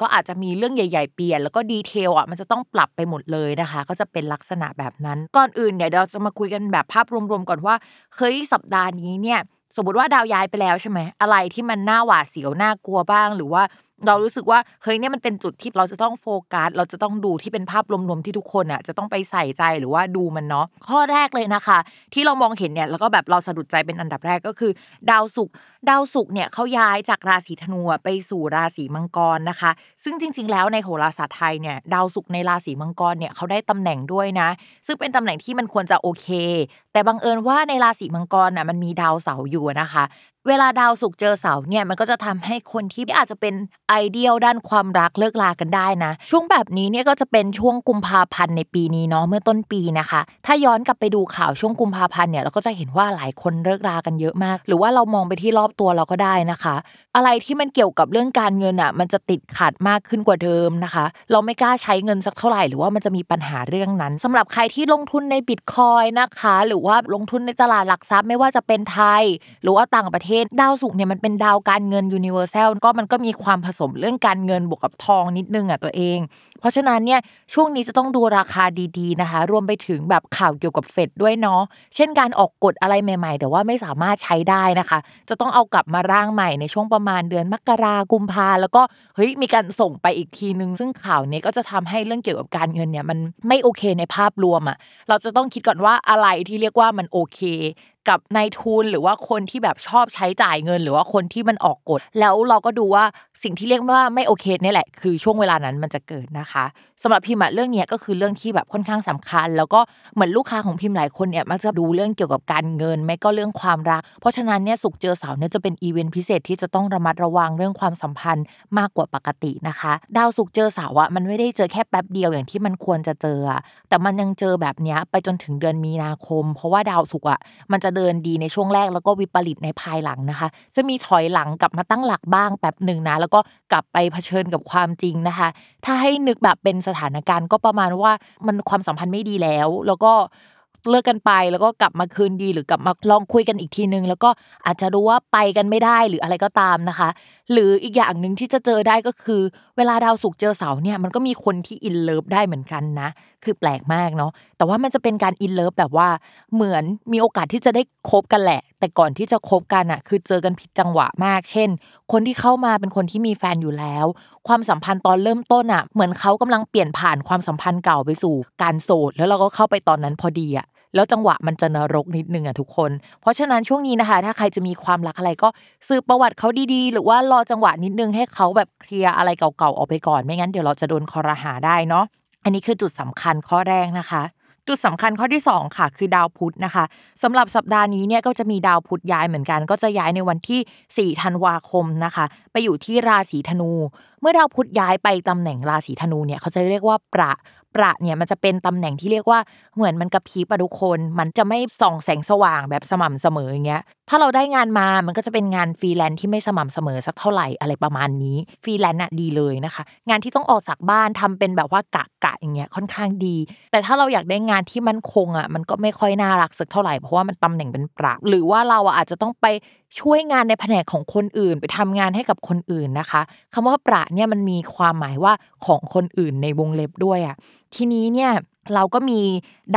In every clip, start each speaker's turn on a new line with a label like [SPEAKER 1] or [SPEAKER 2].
[SPEAKER 1] ก็อาจจะมีเรื่องใหญ่ ๆ เปลี่ยน แล้วก็ดีเทลอะมันจะต้องปรับไปหมดเลยนะคะ ก็จะเป็นลักษณะแบบนั้น ก่อนอื่นเนี่ยเราจะมาคุยกันแบบภาพรวมๆก่อนว่าเคยสัปดาห์นี้เนี่ยสมมติว่าดาวย้ายไปแล้วใช่ไหมอะไรที่มันน่าหวาดเสียวน่ากลัวบ้าง หรือว่าเรารู้สึกว่าเฮ้ยเนี่ยมันเป็นจุดที่เราจะต้องโฟกัสเราจะต้องดูที่เป็นภาพรวมๆที่ทุกคนอะจะต้องไปใส่ใจหรือว่าดูมันเนาะข้อแรกเลยนะคะ ที่เรามองเห็นเนี่ยแล้วก็แบบเราสะดุดใจเป็นอันดับแรกก็คือ ดาวศุกร์ดาวศุกร์เนี่ยเขาย้ายจากราศีธนูไปสู่ราศีมังกรนะคะ ซึ่งจริง ๆ แล้วในโหราศาสตร์ไทยเนี่ยดาวศุกร์ในราศีมังกรเนี่ยเขาได้ตำแหน่งด้วยนะ ซึ่งเป็นตำแหน่งที่มันควรจะโอเค แต่บังเอิญว่าในราศีมังกรน่ะมันมีดาวเสาร์อยู่นะคะ เวลาดาวศุกเจอเสาเนี่ยมันก็จะทำให้คนที่อาจจะเป็นไอเดียลด้านความรักเลิกลากันได้นะ ช่วงแบบนี้เนี่ยก็จะเป็นช่วงกุมภาพันธ์ในปีนี้เนาะเมื่อต้นปีนะคะ ถ้าย้อนกลับไปดูข่าวช่วงกุมภาพันธ์เนี่ยเราก็จะเห็นว่าหลายคนเลิกลากันเยอะมาก หรือว่าเรามองไปที่รอบตัวเราก็ได้นะคะ อะไรที่มันเกี่ยวกับเรื่องการเงินอะมันจะติดขัดมากขึ้นกว่าเดิมนะคะ เราไม่กล้าใช้เงินสักเท่าไหร่หรือว่ามันจะมีปัญหาเรื่องนั้นสำหรับใครที่ลงทุนในบิตคอยนะคะ หรือว่าลงทุนในตลาดหลักทรัพย์ไม่ว่าจะเป็นไทย หรือว่าต่างประเทศดาวศุกร์เนี่ยมันเป็นดาวการเงินยูนิเวอร์แซลก็มันก็มีความผสมเรื่องการเงินบวกกับทองนิดนึงอะตัวเอง เพราะฉะนั้นเนี่ยช่วงนี้จะต้องดูราคาดีๆนะคะ รวมไปถึงแบบข่าวเกี่ยวกับเฟดด้วยเนาะเช่นการออกกฎอะไรใหม่ ๆ แต่ว่าไม่สามารถใช้ได้นะคะ จะต้องเอากลับมาร่างใหม่ในช่วงประมาณเดือนมกรากุมภาแล้วก็เฮ้ยมีการส่งไปอีกทีนึง ซึ่งข่าวนี้ก็จะทำให้เรื่องเกี่ยวกับการเงินเนี่ยมันไม่โอเคในภาพรวมอะเราจะต้องคิดก่อนว่าอะไรที่เรียกว่ามันโอเค กับนายทุนหรือว่าคนที่แบบชอบใช้จ่ายเงิน หรือว่าคนที่มันออกกฎแล้วเราก็ดูว่าสิ่งที่เรียกว่าไม่โอเคนี่แหละ คือช่วงเวลานั้นมันจะเกิดนะคะสำหรับพิมพ์เรื่องนี้ก็คือเรื่องที่แบบค่อนข้างสำคัญ แล้วก็เหมือนลูกค้าของพิมพ์หลายคนเนี่ยมักจะดูเรื่องเกี่ยวกับการเงิน ไม่ก็เรื่องความรัก เพราะฉะนั้นเนี่ยสุกเจอเสาเนี่ยจะเป็นอีเวนต์พิเศษที่จะต้องระมัดระวังเรื่องความสัมพันธ์มากกว่าปกตินะคะ ดาวสุกเจอเสาอะมันไม่ได้เจอแค่แป๊บเดียวอย่างที่มันควรจะเจอแต่มันยังเจอแบบนี้ไปจนถึงเดือนมีนาคม เพราะว่าดาวสุกอะมันจะเดินดีในช่วงแรกแล้วก็วิปริตในภายหลังนะคะ จะมีถอยหลังกลับมาตั้งหลักบ้างแป๊บหนึ่งนะ แล้วก็กลับไปเผชิญกับความจริงนะคะ ถ้าให้นึกแบบเป็นสถานการณ์ก็ประมาณว่ามันความสัมพันธ์ไม่ดีแล้ว แล้วก็ เลิกกันไป แล้วก็กลับมาคืนดีหรือกลับมาลองคุยกันอีกทีนึง แล้วก็อาจจะรู้ว่าไปกันไม่ได้หรืออะไรก็ตามนะคะ หรืออีกอย่างหนึ่งที่จะเจอได้ก็คือ เวลาดาวศุกร์เจอเสาร์เนี่ยมันก็มีคนที่ in love ได้เหมือนกันนะ คือแปลกมากเนาะแต่ว่ามันจะเป็นการ in love แบบว่าเหมือนมีโอกาสที่จะได้คบกันแหละ แต่ก่อนที่จะคบกันอะคือเจอกันผิดจังหวะมาก เช่น คนที่เข้ามาเป็นคนที่มีแฟนอยู่แล้ว ความสัมพันธ์ตอนเริ่มต้นอะเหมือนเขากำลังเปลี่ยนผ่านความสัมพันธ์เก่าไปสู่การโสดแล้วเราก็เข้าไปตอนนั้นพอดีอะ แล้วจังหวะมันจะนรกนิดนึงอะทุกคน เพราะฉะนั้นช่วงนี้นะคะ ถ้าใครจะมีความรักอะไรก็สืบประวัติเขาดีๆ หรือว่ารอจังหวะนิดนึงให้เขาแบบเคลียร์อะไรเก่าๆออกไปก่อน ไม่งั้นเดี๋ยวเราจะโดนคอรหาได้เนาะ อันนี้คือจุดสำคัญข้อแรกนะคะจุดสำคัญข้อที่ 2 ค่ะ คือดาวพุธนะคะสำหรับสัปดาห์นี้เนี่ยก็จะมีดาวพุธย้ายเหมือนกัน ก็จะย้ายในวันที่ 4 ธันวาคมนะคะ ไปอยู่ที่ราศีธนู เมื่อดาวพุธย้ายไปตำแหน่งราศีธนูเนี่ยเขาจะเรียกว่าประประเนี่ยมันจะเป็นตำแหน่งที่เรียกว่าเหมือนมันกระพริบอะทุกคน มันจะไม่ส่องแสงสว่างแบบสม่ำเสมออย่างเงี้ยถ้าเราได้งานมามันก็จะเป็นงานฟรีแลนซ์ที่ไม่สม่ำเสมอสักเท่าไหร่อะไรประมาณนี้ฟรีแลนซ์อะดีเลยนะคะ งานที่ต้องออกจากบ้านทำเป็นแบบว่ากะกะอย่างเงี้ยค่อนข้างดี แต่ถ้าเราอยากได้งานที่มั่นคงอะมันก็ไม่ค่อยน่ารักสักเท่าไหร่เพราะว่ามันตำแหน่งเป็นประหรือว่าเราอาจจะต้องไปช่วยงานในแผนกของคนอื่น ไปทำงานให้กับคนอื่นนะคะคำว่าประเนี่ยมันมีความหมายว่าของคนอื่นในวงเล็บด้วยอะทีนี้เนี่ยเราก็มี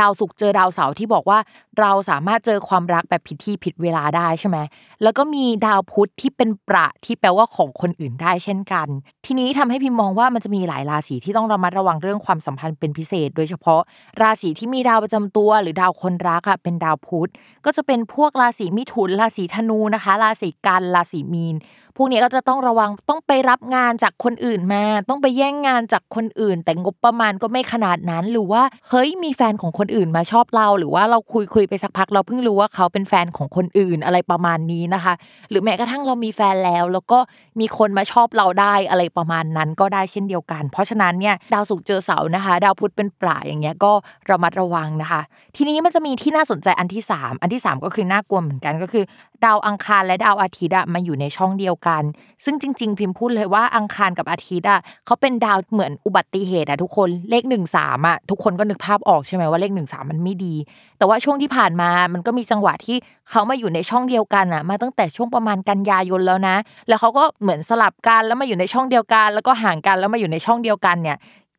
[SPEAKER 1] ดาวศุกร์เจอดาวเสาร์ที่บอกว่า เราสามารถเจอความรักแบบผิดที่ผิดเวลาได้ใช่ไหมแล้วก็มีดาวพุธที่เป็นประที่แปลว่าของคนอื่นได้เช่นกัน ทีนี้ทำให้พิมมองว่ามันจะมีหลายราศีที่ต้องระมัดระวังเรื่องความสัมพันธ์เป็นพิเศษ โดยเฉพาะราศีที่มีดาวประจำตัว หรือดาวคนรักอะเป็นดาวพุธก็จะเป็นพวกราศีมิถุนราศีธนูนะคะ ราศีกันราศีมีน พวกนี้ก็จะต้องระวังต้องไปรับงานจากคนอื่นมา ต้องไปแย่งงานจากคนอื่น แต่งบประมาณก็ไม่ขนาดนั้นหรือว่าเฮ้ยมีแฟนของคนอื่นมาชอบเรา หรือว่าเราคุยคุยไปสักพักเราเพิ่งรู้ว่าเขาเป็นแฟนของคนอื่นอะไรประมาณนี้นะคะ หรือแม้กระทั่งเรามีแฟนแล้ว แล้วก็มีคนมาชอบเราได้อะไรประมาณนั้นก็ได้เช่นเดียวกัน เพราะฉะนั้นเนี่ยดาวศุกร์เจอเสาร์นะคะ ดาวพุธเป็นปลาอย่างเงี้ยก็ระมัดระวังนะคะ ทีนี้มันจะมีที่น่าสนใจอันที่ 3 อันที่ 3 ก็คือน่ากลัวเหมือนกันก็คือ ดาวอังคารและดาวอาทิตย์อะมาอยู่ในช่องเดียวกัน ซึ่งจริง ๆ พิมพ์พูดเลยว่าอังคารกับอาทิตย์อะเขาเป็นดาวเหมือนอุบัติเหตุอะทุกคนเลข1นึ่งสามอะทุกคนก็นึกภาพออกใช่ไหมว่าเลข1นึ่งสามมันไม่ดี แต่ว่าช่วงที่ผ่านมามันก็มีจังหวะที่เขามาอยู่ในช่องเดียวกันอะมาตั้งแต่ช่วงประมาณกันยายนแล้วนะ แล้วเขาก็เหมือนสลับกันแล้วมาอยู่ในช่องเดียวกัน แล้วก็ห่างกันแล้วมาอยู่ในช่องเดียวกันเนี่ย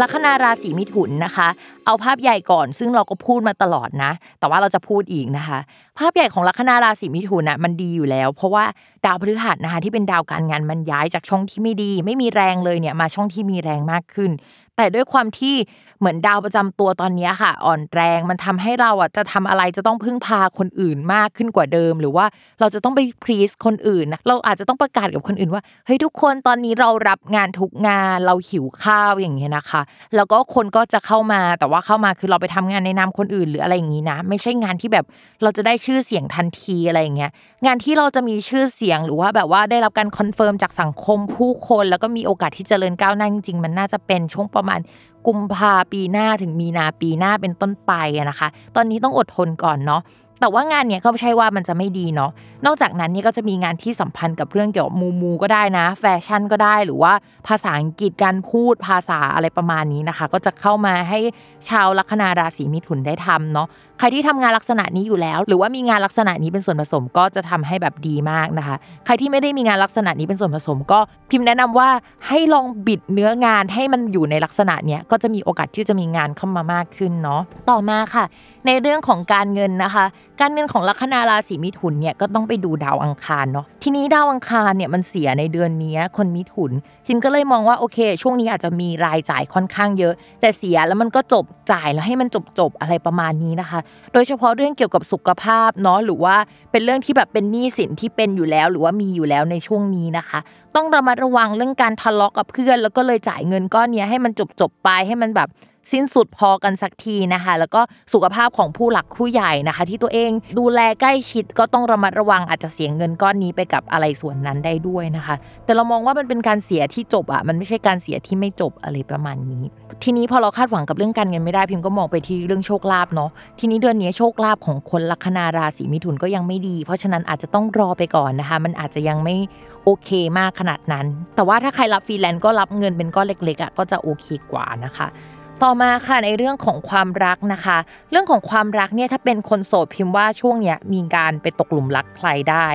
[SPEAKER 1] ลัคนาราศีมิถุนนะคะ เอาภาพใหญ่ก่อน ซึ่งเราก็พูดมาตลอดนะ แต่ว่าเราจะพูดอีกนะคะ ภาพใหญ่ของลัคนาราศีมิถุนน่ะมันดีอยู่แล้ว เพราะว่าดาวพฤหัสนะคะที่เป็นดาวการงานมันย้ายจากช่องที่ไม่ดี ไม่มีแรงเลยเนี่ยมาช่องที่มีแรงมากขึ้น แต่ด้วยความที่ เหมือนดาวประจำตัวตอนนี้ค่ะ อ่อนแรงมันทำให้เราอะจะทำอะไรจะต้องพึ่งพาคนอื่นมากขึ้นกว่าเดิม หรือว่าเราจะต้องไป please คนอื่นนะเราอาจจะต้องประกาศกับคนอื่นว่าเฮ้ยทุกคนตอนนี้เรารับงานทุกงานเราหิวข้าวอย่างเงี้ยนะคะ แล้วก็คนก็จะเข้ามาแต่ว่าเข้ามาคือเราไปทำงานในนามคนอื่นหรืออะไรอย่างนี้นะ ไม่ใช่งานที่แบบเราจะได้ชื่อเสียงทันทีอะไรอย่างเงี้ยงานที่เราจะมีชื่อเสียงหรือว่าแบบว่าได้รับการ confirm จากสังคมผู้คน แล้วก็มีโอกาสที่จเจริญก้าวหน้าจริงมันน่าจะเป็นช่วงประมาณ กุมภาปีหน้าถึงมีนาปีหน้าเป็นต้นไปอะนะคะ ตอนนี้ต้องอดทนก่อนเนาะ แต่ว่างานเนี่ยก็ไม่ใช่ว่ามันจะไม่ดีเนาะนอกจากนั้นนี่ก็จะมีงานที่สัมพันธ์กับเรื่องเกี่ยวกับมูมูก็ได้นะ แฟชั่นก็ได้หรือว่าภาษาอังกฤษการพูดภาษาอะไรประมาณนี้นะคะ ก็จะเข้ามาให้ชาวลัคนาราศีมิถุนได้ทำเนาะใครที่ทำงานลักษณะนี้อยู่แล้ว หรือว่ามีงานลักษณะนี้เป็นส่วนผสมก็จะทำให้แบบดีมากนะคะ ใครที่ไม่ได้มีงานลักษณะนี้เป็นส่วนผสม ก็พิมพ์แนะนำว่าให้ลองบิดเนื้องานให้มันอยู่ในลักษณะเนี้ยก็จะมีโอกาสที่จะมีงานเข้ามามากขึ้นเนาะต่อมาค่ะในเรื่องของการเงินนะคะ การเงินของลัคนาราศีมิถุนเนี่ยก็ต้องไปดูดาวอังคารเนาะทีนี้ดาวอังคารเนี่ยมันเสียในเดือนนี้คนมิถุนทินก็เลยมองว่าโอเค ช่วงนี้อาจจะมีรายจ่ายค่อนข้างเยอะ แต่เสียแล้วมันก็จบจ่ายแล้วให้มันจบจบอะไรประมาณนี้นะคะ โดยเฉพาะเรื่องเกี่ยวกับสุขภาพเนาะหรือว่าเป็นเรื่องที่แบบเป็นหนี้สินที่เป็นอยู่แล้ว หรือว่ามีอยู่แล้วในช่วงนี้นะคะต้องระมัดระวังเรื่องการทะเลาะกับเพื่อน แล้วก็เลยจ่ายเงินก้อนนี้ให้มันจบจบไปให้มันแบบสิ้นสุดพอกันสักทีนะคะ แล้วก็สุขภาพของผู้หลักผู้ใหญ่นะคะ ที่ตัวเองดูแลใกล้ชิดก็ต้องระมัดระวังอาจจะเสียเงินก้อนนี้ไปกับอะไรส่วนนั้นได้ด้วยนะคะ แต่เรามองว่ามันเป็นการเสียที่จบอะมันไม่ใช่การเสียที่ไม่จบอะไรประมาณนี้ ทีนี้พอเราคาดหวังกับเรื่องการเงินไม่ได้พิมก็มองไปที่เรื่องโชคลาภเนาะทีนี้เดือนนี้โชคลาภของคนลัคนาราศีมิถุนก็ยังไม่ดี เพราะฉะนั้นอาจจะต้องรอไปก่อนนะคะ มันอาจจะยังไม่โอเคมากขนาดนั้น แต่ว่าถ้าใครรับฟรีแลนซ์ก็รับเงินเป็นก้อนเล็กๆอะก็จะโอเคกว่านะคะต่อมาค่ะในเรื่องของความรักนะคะ เรื่องของความรักเนี่ยถ้าเป็นคนโสดพิมพ์ว่าช่วงเนี้ยมีการไปตกหลุมรักใครได้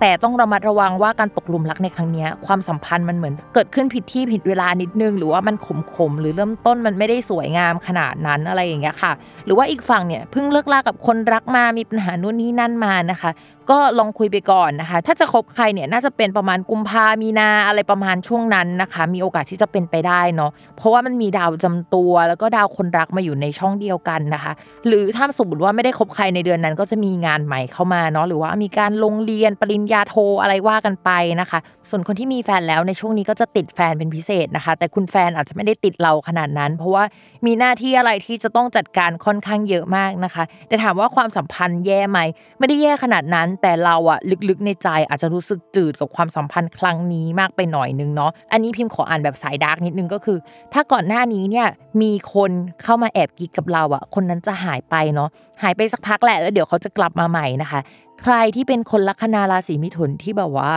[SPEAKER 1] แต่ต้องระมัดระวังว่าการตกหลุมรักในครั้งนี้ความสัมพันธ์มันเหมือน เกิดขึ้นผิดที่ผิดเวลานิดนึง หรือว่ามันขมขมหรือเริ่มต้นมันไม่ได้สวยงามขนาดนั้นอะไรอย่างเงี้ยค่ะ หรือว่าอีกฝั่งเนี่ยเพิ่งเลิกลากับคนรักมามีปัญหานู่นนี่นั่นมานะคะก็ลองคุยไปก่อนนะคะ ถ้าจะคบใครเนี่ยน่าจะเป็นประมาณกุมภามีนาอะไรประมาณช่วงนั้นนะคะ มีโอกาสที่จะเป็นไปได้เนาะเพราะว่ามันมีดาวจำตัว แล้วก็ดาวคนรักมาอยู่ในช่องเดียวกันนะคะ หรือถ้าสมมติว่าไม่ได้คบใครในเดือนนั้น ก็จะมีงานใหม่เข้ามาเนาะหรือว่ามีการลงเรียนปริญญาโทอะไรว่ากันไปนะคะ ส่วนคนที่มีแฟนแล้วในช่วงนี้ก็จะติดแฟนเป็นพิเศษนะคะ แต่คุณแฟนอาจจะไม่ได้ติดเราขนาดนั้น เพราะว่ามีหน้าที่อะไรที่จะต้องจัดการค่อนข้างเยอะมากนะคะ แต่ถามว่าความสัมพันธ์แย่ไหมไม่ได้แย่ขนาดนั้นแต่เราอะลึกๆในใจอาจจะรู้สึกจืดกับความสัมพันธ์ครั้งนี้มากไปหน่อยนึงเนาะอันนี้พิมพ์ขออ่านแบบสายดาร์กนิดนึงก็คือ ถ้าก่อนหน้านี้เนี่ยมีคนเข้ามาแอบกิ๊กกับเราอะคนนั้นจะหายไปเนาะหายไปสักพักแหละแล้วเดี๋ยวเขาจะกลับมาใหม่นะคะ ใครที่เป็นคนลัคนาราศีมิถุนที่แบบว่า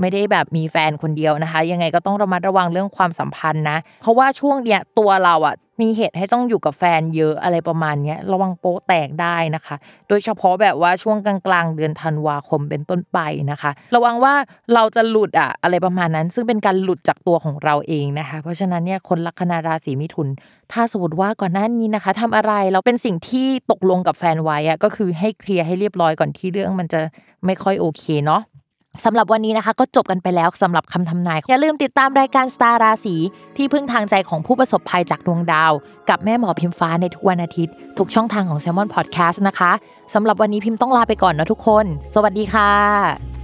[SPEAKER 1] ไม่ได้แบบมีแฟนคนเดียวนะคะ ยังไงก็ต้องระมัดระวังเรื่องความสัมพันธ์นะ เพราะว่าช่วงเนี้ยตัวเราอะ มีเหตุให้ต้องอยู่กับแฟนเยอะอะไรประมาณเนี้ยระวังโป๊แตกได้นะคะ โดยเฉพาะแบบว่าช่วงกลางๆเดือนธันวาคมเป็นต้นไปนะคะ ระวังว่าเราจะหลุดอะอะไรประมาณนั้น ซึ่งเป็นการหลุดจากตัวของเราเองนะคะ เพราะฉะนั้นเนี่ยคนลัคนาราศีมิถุน ถ้าสมมติว่าก่อนหน้านี้นะคะทำอะไรแล้วเป็นสิ่งที่ตกลงกับแฟนไว้อะก็คือให้เคลียร์ให้เรียบร้อยก่อนที่เรื่องมันจะไม่ค่อยโอเคเนาะ สำหรับวันนี้นะคะก็จบกันไปแล้วสำหรับคำทำนาย อย่าลืมติดตามรายการสตาร์ราศีที่พึ่งทางใจของผู้ประสบภัยจากดวงดาว กับแม่หมอพิมฟ้าในทุกวันอาทิตย์ ทุกช่องทางของ s ซ l m o n Podcast นะคะสำหรับวันนี้พิมพ์ต้องลาไปก่อนนะทุกคน สวัสดีค่ะ